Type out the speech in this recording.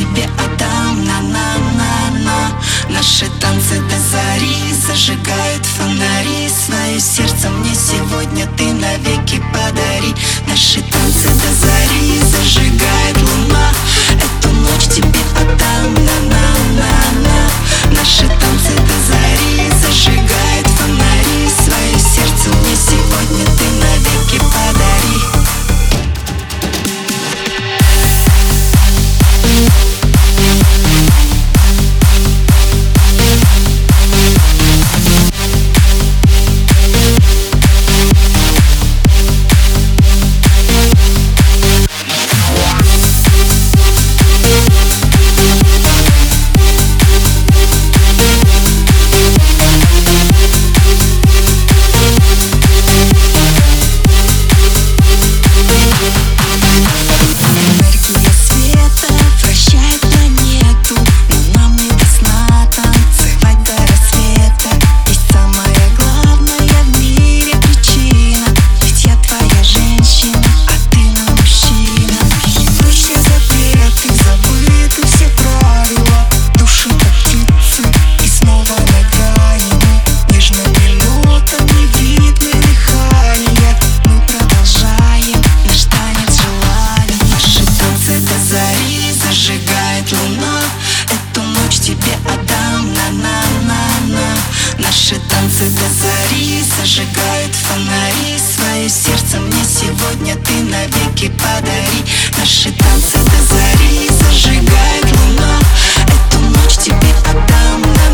тебе отдам На-на-на-на. Наши танцы до зари Зажигают фонари. Свое сердце мне сегодня ты навеки подари. Наши танцы до зари зажигают Сегодня ты навеки подари. Наши танцы до зари зажигает луна. Эту ночь тебе отдам на